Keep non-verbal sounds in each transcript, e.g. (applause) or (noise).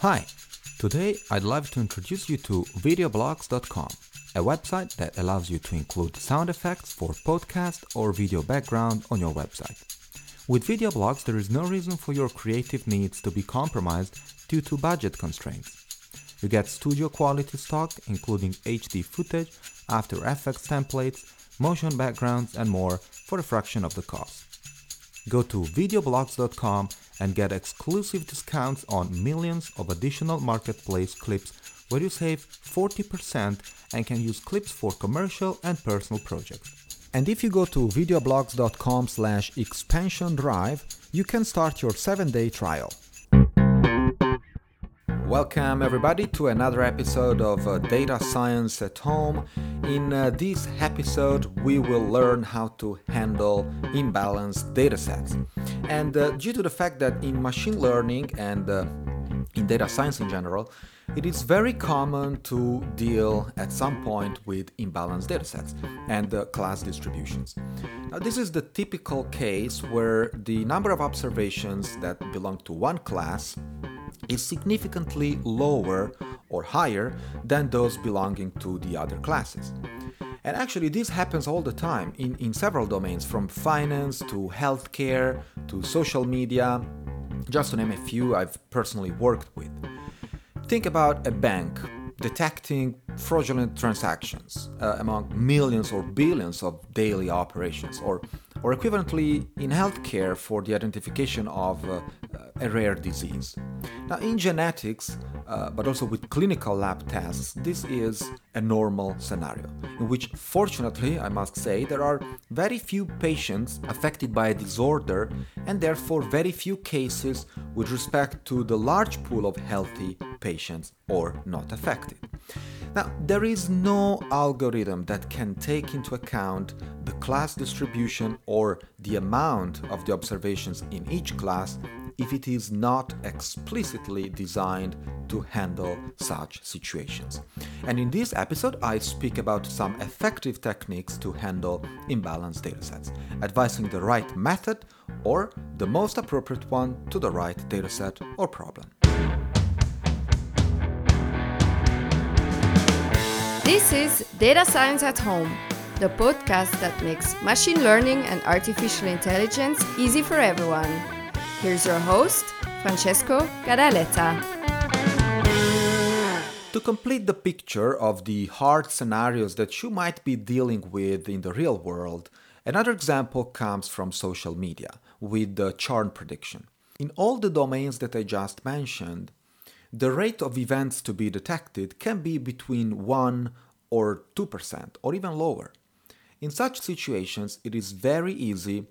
Hi, today I'd love to introduce you to videoblocks.com, a website that allows you to include sound effects for podcast or video background on your website. With VideoBlocks, there is no reason for your creative needs to be compromised due to budget constraints. You get studio quality stock, including HD footage, After Effects templates, motion backgrounds, and more for a fraction of the cost. Go to videoblocks.com and get exclusive discounts on millions of additional marketplace clips where you save 40% and can use clips for commercial and personal projects. And if you go to videoblocks.com slash expansion drive, you can start your 7-day trial. Welcome everybody to another episode of uh, Data Science at Home. In uh, this episode, we will learn how to handle imbalanced datasets. And uh, due to the fact that in machine learning and uh, in data science in general, it is very common to deal at some point with imbalanced datasets and uh, class distributions. Now, this is the typical case where the number of observations that belong to one class is significantly lower or higher than those belonging to the other classes. And actually, this happens all the time in, in several domains, from finance to healthcare to social media, just to name a few I've personally worked with. Think about a bank detecting fraudulent transactions uh, among millions or billions of daily operations, or, or equivalently in healthcare for the identification of uh, a rare disease. Now, in genetics, uh, but also with clinical lab tests, this is a normal scenario in which, fortunately, I must say, there are very few patients affected by a disorder and therefore very few cases with respect to the large pool of healthy patients or not affected. Now, there is no algorithm that can take into account the class distribution or the amount of the observations in each class if it is not explicitly designed to handle such situations. And in this episode, I speak about some effective techniques to handle imbalanced datasets, advising the right method or the most appropriate one to the right dataset or problem. This is Data Science at Home, the podcast that makes machine learning and artificial intelligence easy for everyone. Here's your host, Francesco Gadaletta. To complete the picture of the hard scenarios that you might be dealing with in the real world, another example comes from social media with the churn prediction. In all the domains that I just mentioned, the rate of events to be detected can be between 1 or 2% or even lower. In such situations, it is very easy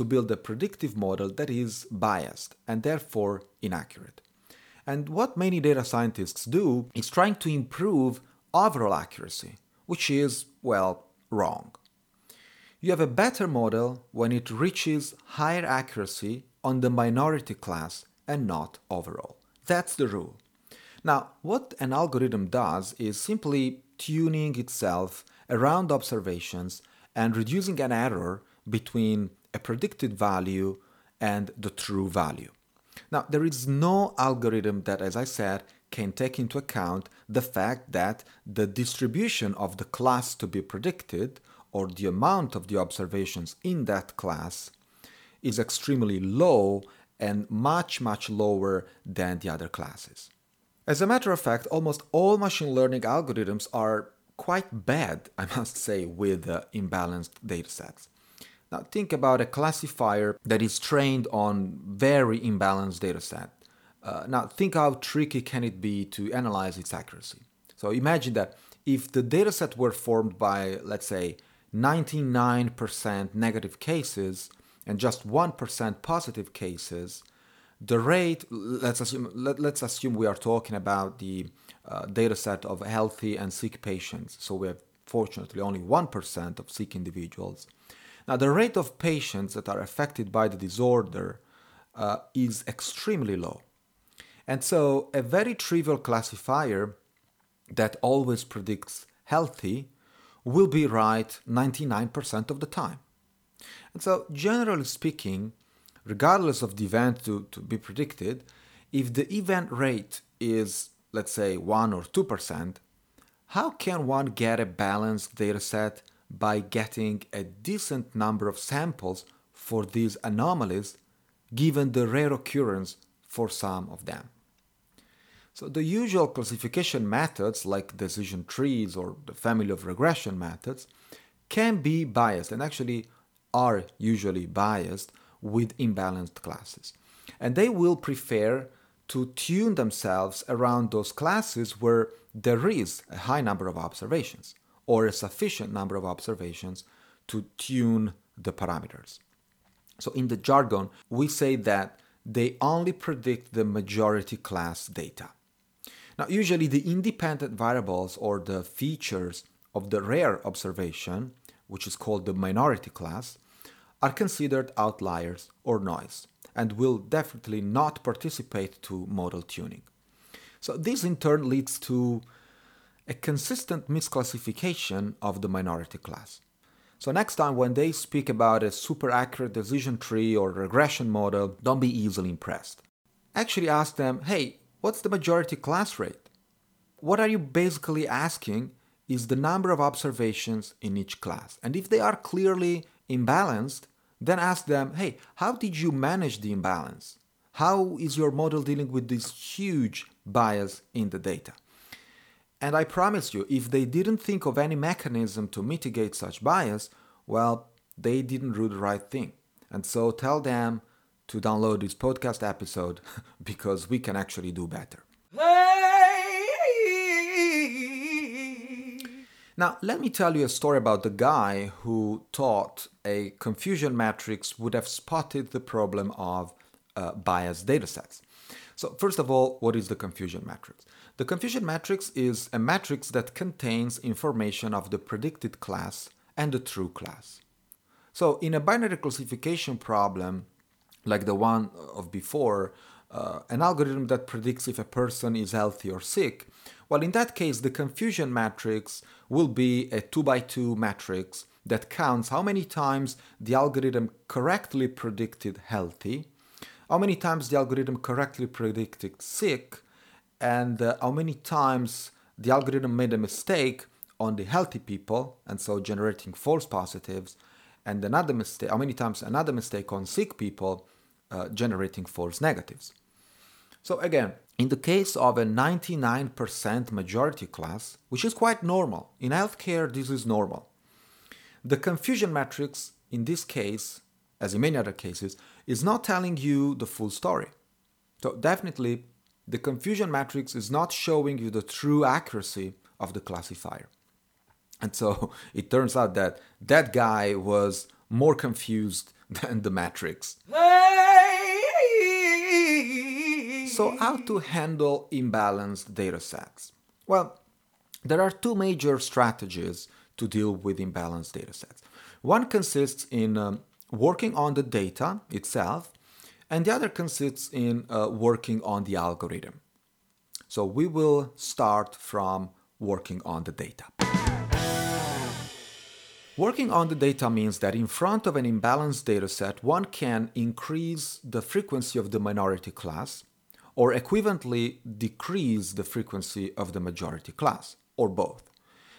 to build a predictive model that is biased and therefore inaccurate. And what many data scientists do is trying to improve overall accuracy, which is, well, wrong. You have a better model when it reaches higher accuracy on the minority class and not overall. That's the rule. Now, what an algorithm does is simply tuning itself around observations and reducing an error between a predicted value and the true value. Now, there is no algorithm that, as I said, can take into account the fact that the distribution of the class to be predicted or the amount of the observations in that class is extremely low and much, much lower than the other classes. As a matter of fact, almost all machine learning algorithms are quite bad, (laughs) I must say, with uh, imbalanced datasets. Now think about a classifier that is trained on very imbalanced dataset. Uh, now think how tricky can it be to analyze its accuracy. So imagine that if the dataset were formed by, let's say, 99% negative cases and just 1% positive cases, the rate, let's assume, let, us assume we are talking about the uh, dataset of healthy and sick patients. So we have fortunately only 1% of sick individuals. Now, the rate of patients that are affected by the disorder uh, is extremely low. And so, a very trivial classifier that always predicts healthy will be right 99% of the time. And so, generally speaking, regardless of the event to, to be predicted, if the event rate is, let's say, 1 or 2%, how can one get a balanced dataset by getting a decent number of samples for these anomalies given the rare occurrence for some of them? So the usual classification methods like decision trees or the family of regression methods can be biased and actually are usually biased with imbalanced classes. And they will prefer to tune themselves around those classes where there is a high number of observations or a sufficient number of observations to tune the parameters. So, in the jargon, we say that they only predict the majority class data. Now, usually the independent variables or the features of the rare observation, which is called the minority class, are considered outliers or noise and will definitely not participate to model tuning. So this in turn leads to a consistent misclassification of the minority class. So next time when they speak about a super accurate decision tree or regression model, don't be easily impressed. Actually ask them, hey, What's the majority class rate? What are you basically asking is the number of observations in each class. And if they are clearly imbalanced, then ask them, hey, how did you manage the imbalance? How is your model dealing with this huge bias in the data? And I promise you, if they didn't think of any mechanism to mitigate such bias, well, they didn't do the right thing. And so tell them to download this podcast episode (laughs) because we can actually do better. Now, let me tell you a story about the guy who thought a confusion matrix would have spotted the problem of uh, biased datasets. So, first of all, what is the confusion matrix? The confusion matrix is a matrix that contains information of the predicted class and the true class. So, in a binary classification problem, like the one of before, uh, an algorithm that predicts if a person is healthy or sick, well, in that case, the confusion matrix will be a 2 by 2 matrix that counts how many times the algorithm correctly predicted healthy, how many times the algorithm correctly predicted sick, and uh, how many times the algorithm made a mistake on the healthy people, and so generating false positives, and another mistake, how many times another mistake on sick people, uh, generating false negatives. So again, in the case of a 99% majority class, which is quite normal, in healthcare this is normal, the confusion matrix in this case, as in many other cases, is not telling you the full story. So definitely, the confusion matrix is not showing you the true accuracy of the classifier. And so (laughs) it turns out that that guy was more confused (laughs) than the matrix. So, how to handle imbalanced datasets? Well, there are two major strategies to deal with imbalanced datasets. One consists in um, working on the data itself, and the other consists in uh, working on the algorithm. So, we will start from working on the data. Working on the data means that in front of an imbalanced dataset, one can increase the frequency of the minority class or equivalently decrease the frequency of the majority class, or both.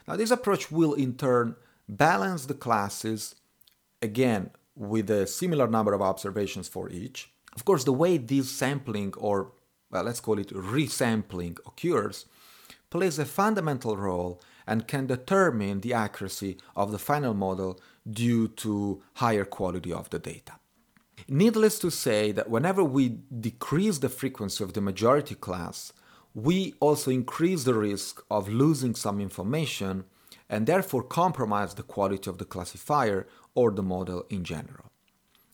Now, this approach will in turn balance the classes again with a similar number of observations for each. Of course, the way this sampling, or well, let's call it resampling, occurs plays a fundamental role and can determine the accuracy of the final model due to higher quality of the data. Needless to say that whenever we decrease the frequency of the majority class, we also increase the risk of losing some information and therefore compromise the quality of the classifier or the model in general.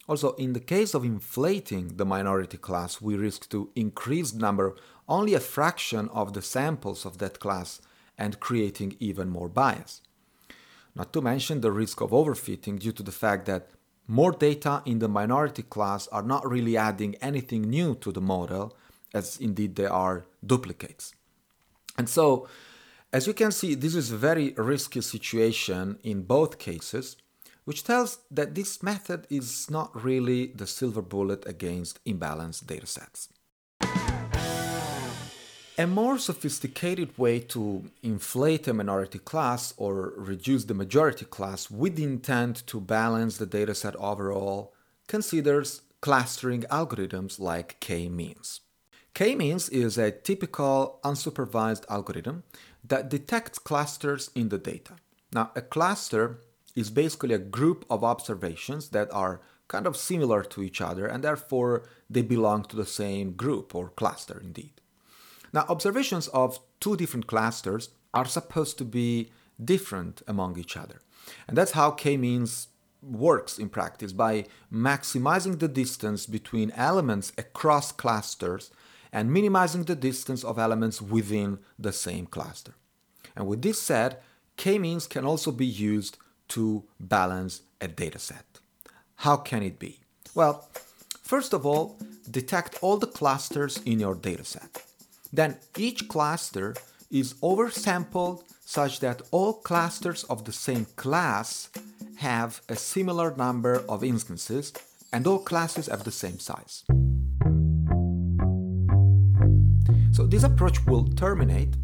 Also, in the case of inflating the minority class, we risk to increase the number only a fraction of the samples of that class and creating even more bias. Not to mention the risk of overfitting due to the fact that more data in the minority class are not really adding anything new to the model, as indeed they are duplicates. And so, as you can see, this is a very risky situation in both cases, which tells that this method is not really the silver bullet against imbalanced datasets. A more sophisticated way to inflate a minority class or reduce the majority class with the intent to balance the dataset overall considers clustering algorithms like k-means. K-means is a typical unsupervised algorithm that detects clusters in the data. Now, a cluster is basically a group of observations that are kind of similar to each other and therefore they belong to the same group or cluster indeed. Now, observations of two different clusters are supposed to be different among each other. And that's how k-means works in practice by maximizing the distance between elements across clusters and minimizing the distance of elements within the same cluster. And with this said, k-means can also be used to balance a dataset. How can it be? Well, first of all, detect all the clusters in your dataset. Then each cluster is oversampled such that all clusters of the same class have a similar number of instances and all classes have the same size. So this approach will terminate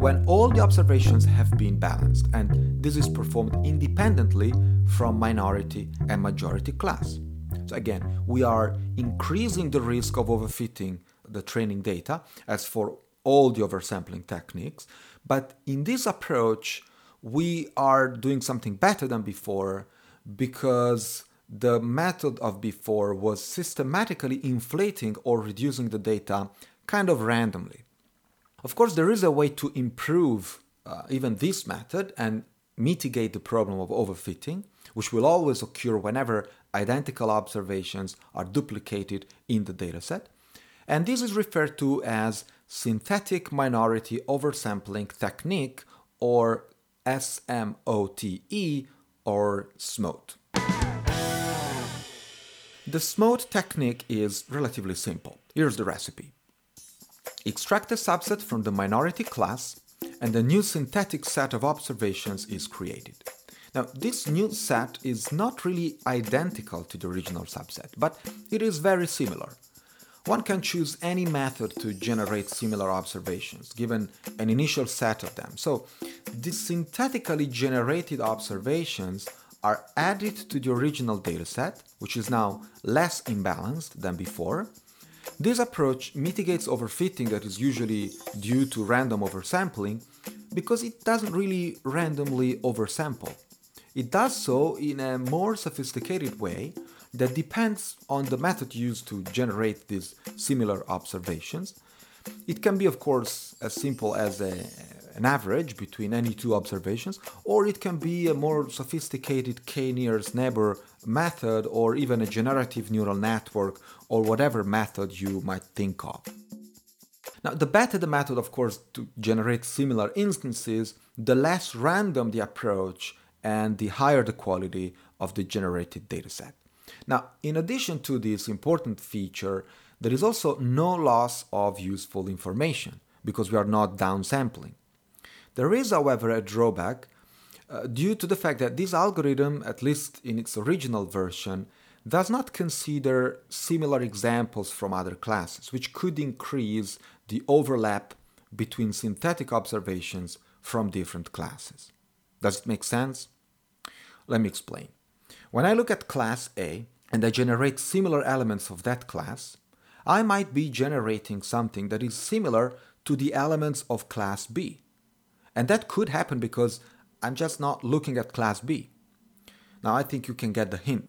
when all the observations have been balanced and this is performed independently from minority and majority class. So again, we are increasing the risk of overfitting the training data as for all the oversampling techniques, but in this approach, we are doing something better than before because the method of before was systematically inflating or reducing the data kind of randomly. Of course, there is a way to improve uh, even this method and mitigate the problem of overfitting, which will always occur whenever identical observations are duplicated in the dataset. And this is referred to as synthetic minority oversampling technique or SMOTE or SMOTE. The SMOTE technique is relatively simple. Here's the recipe. Extract a subset from the minority class and a new synthetic set of observations is created. Now, this new set is not really identical to the original subset, but it is very similar. One can choose any method to generate similar observations, given an initial set of them. So, the synthetically generated observations are added to the original dataset, which is now less imbalanced than before. This approach mitigates overfitting that is usually due to random oversampling because it doesn't really randomly oversample. It does so in a more sophisticated way that depends on the method used to generate these similar observations. It can be, of course, as simple as a, an average between any two observations, or it can be a more sophisticated k-nearest neighbor method, or even a generative neural network, or whatever method you might think of. Now, the better the method, of course, to generate similar instances, the less random the approach and the higher the quality of the generated dataset. Now, in addition to this important feature, there is also no loss of useful information because we are not downsampling. There is, however, a drawback uh, due to the fact that this algorithm, at least in its original version, does not consider similar examples from other classes, which could increase the overlap between synthetic observations from different classes. Does it make sense? Let me explain. When I look at class A and I generate similar elements of that class, I might be generating something that is similar to the elements of class B. And that could happen because I'm just not looking at class B. Now I think you can get the hint.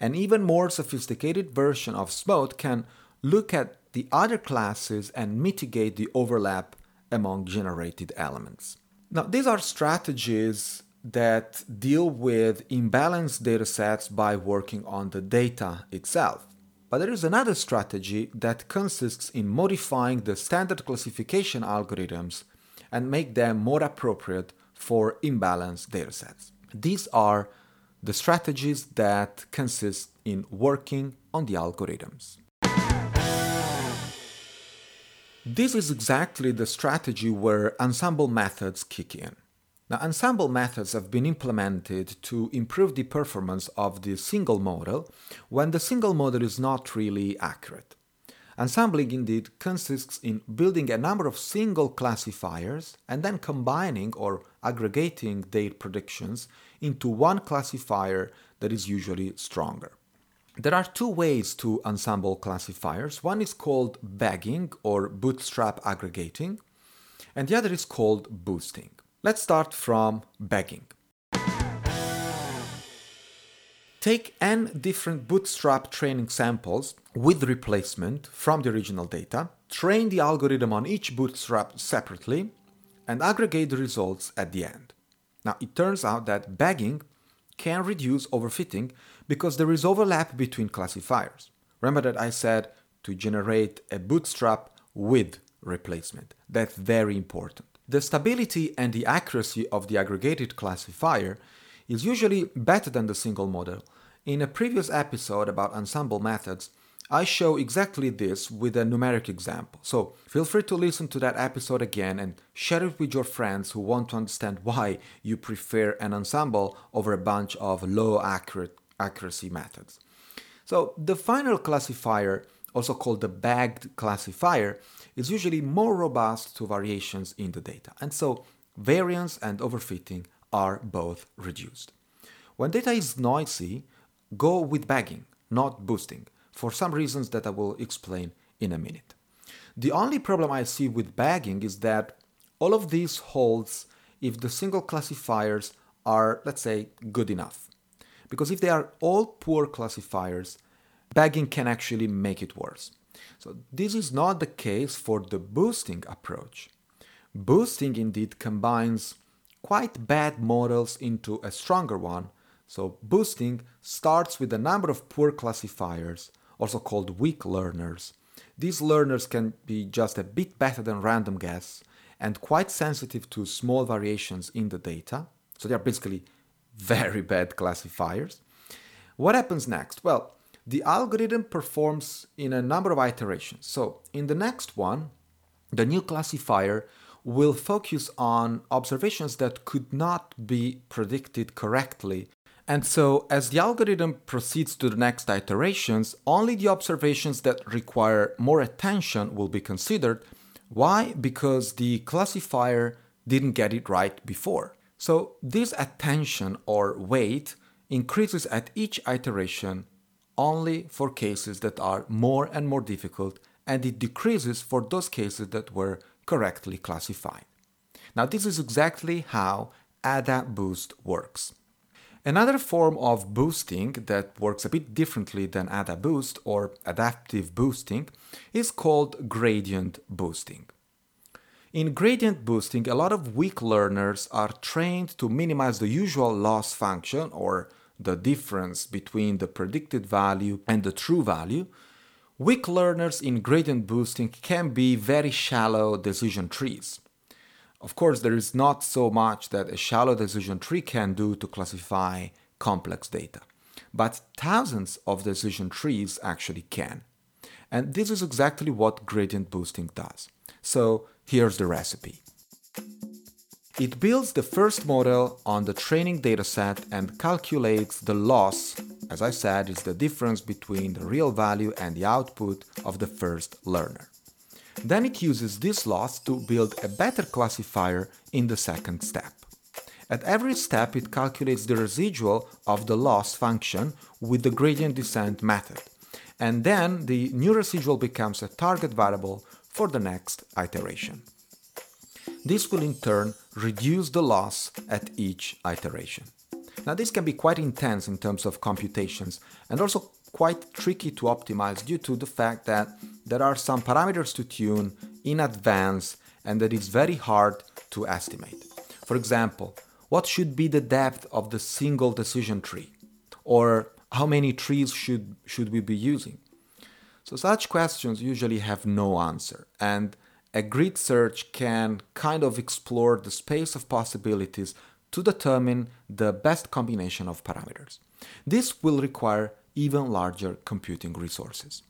An even more sophisticated version of SMOTE can look at the other classes and mitigate the overlap among generated elements. Now, these are strategies that deal with imbalanced data sets by working on the data itself. But there is another strategy that consists in modifying the standard classification algorithms and make them more appropriate for imbalanced datasets. These are the strategies that consist in working on the algorithms. This is exactly the strategy where ensemble methods kick in. Now, ensemble methods have been implemented to improve the performance of the single model when the single model is not really accurate. Ensembling indeed consists in building a number of single classifiers and then combining or aggregating their predictions into one classifier that is usually stronger. There are two ways to ensemble classifiers. One is called bagging or bootstrap aggregating, and the other is called boosting. Let's start from bagging. Take n different bootstrap training samples with replacement from the original data, train the algorithm on each bootstrap separately, and aggregate the results at the end. Now, it turns out that bagging can reduce overfitting because there is overlap between classifiers. Remember that I said to generate a bootstrap with replacement. That's very important. The stability and the accuracy of the aggregated classifier is usually better than the single model. In a previous episode about ensemble methods, I show exactly this with a numeric example. So feel free to listen to that episode again and share it with your friends who want to understand why you prefer an ensemble over a bunch of low accurate accuracy methods. So the final classifier, also called the bagged classifier, is usually more robust to variations in the data. And so variance and overfitting are both reduced. When data is noisy, go with bagging, not boosting, for some reasons that I will explain in a minute. The only problem I see with bagging is that all of this holds if the single classifiers are, let's say, good enough. Because if they are all poor classifiers, bagging can actually make it worse. So this is not the case for the boosting approach. Boosting indeed combines quite bad models into a stronger one. So boosting starts with a number of poor classifiers, also called weak learners. These learners can be just a bit better than random guess and quite sensitive to small variations in the data. So they are basically (laughs) very bad classifiers. What happens next? Well, the algorithm performs in a number of iterations. So in the next one, the new classifier will focus on observations that could not be predicted correctly. And so, as the algorithm proceeds to the next iterations, only the observations that require more attention will be considered. Why? Because the classifier didn't get it right before. So, this attention or weight increases at each iteration only for cases that are more and more difficult, and it decreases for those cases that were correctly classified. Now, this is exactly how AdaBoost works. Another form of boosting that works a bit differently than AdaBoost or adaptive boosting is called gradient boosting. In gradient boosting, a lot of weak learners are trained to minimize the usual loss function or the difference between the predicted value and the true value Weak learners in gradient boosting can be very shallow decision trees. Of course, there is not so much that a shallow decision tree can do to classify complex data, but thousands of decision trees actually can. And this is exactly what gradient boosting does. So here's the recipe. It builds the first model on the training dataset and calculates the loss as I said, is the difference between the real value and the output of the first learner. Then it uses this loss to build a better classifier in the second step. At every step, it calculates the residual of the loss function with the gradient descent method. And then the new residual becomes a target variable for the next iteration. This will in turn reduce the loss at each iteration. Now this can be quite intense in terms of computations and also quite tricky to optimize due to the fact that there are some parameters to tune in advance and that it's very hard to estimate. For example, what should be the depth of the single decision tree? Or how many trees should, should we be using? So such questions usually have no answer and a grid search can kind of explore the space of possibilities to determine the best combination of parameters. This will require even larger computing resources.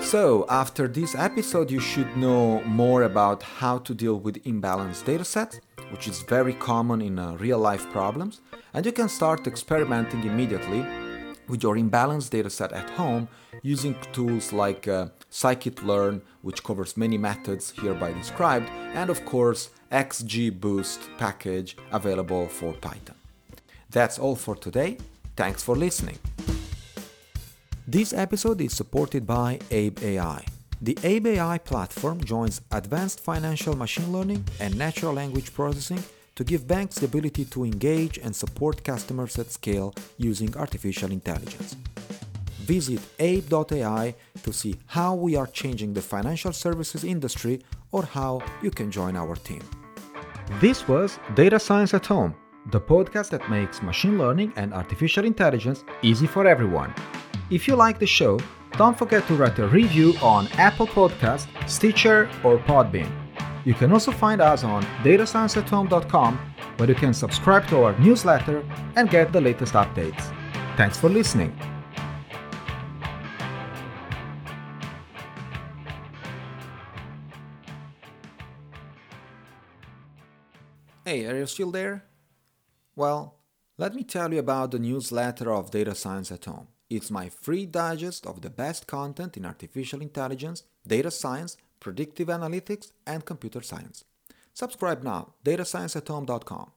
So, after this episode, you should know more about how to deal with imbalanced datasets, which is very common in uh, real life problems, and you can start experimenting immediately with your imbalanced dataset at home using tools like uh, scikit-learn, which covers many methods hereby described, and of course XGBoost package available for Python. That's all for today. Thanks for listening. This episode is supported by Abe AI. The Abe AI platform joins advanced financial machine learning and natural language processing to give banks the ability to engage and support customers at scale using artificial intelligence. Visit abe.ai to see how we are changing the financial services industry or how you can join our team. This was Data Science at Home, the podcast that makes machine learning and artificial intelligence easy for everyone. If you like the show, don't forget to write a review on Apple Podcast, Stitcher, or Podbean. You can also find us on datascienceathome.com where you can subscribe to our newsletter and get the latest updates. Thanks for listening. Are you still there? Well, let me tell you about the newsletter of Data Science at Home. It's my free digest of the best content in artificial intelligence, data science, predictive analytics, and computer science. Subscribe now, datascienceathome.com.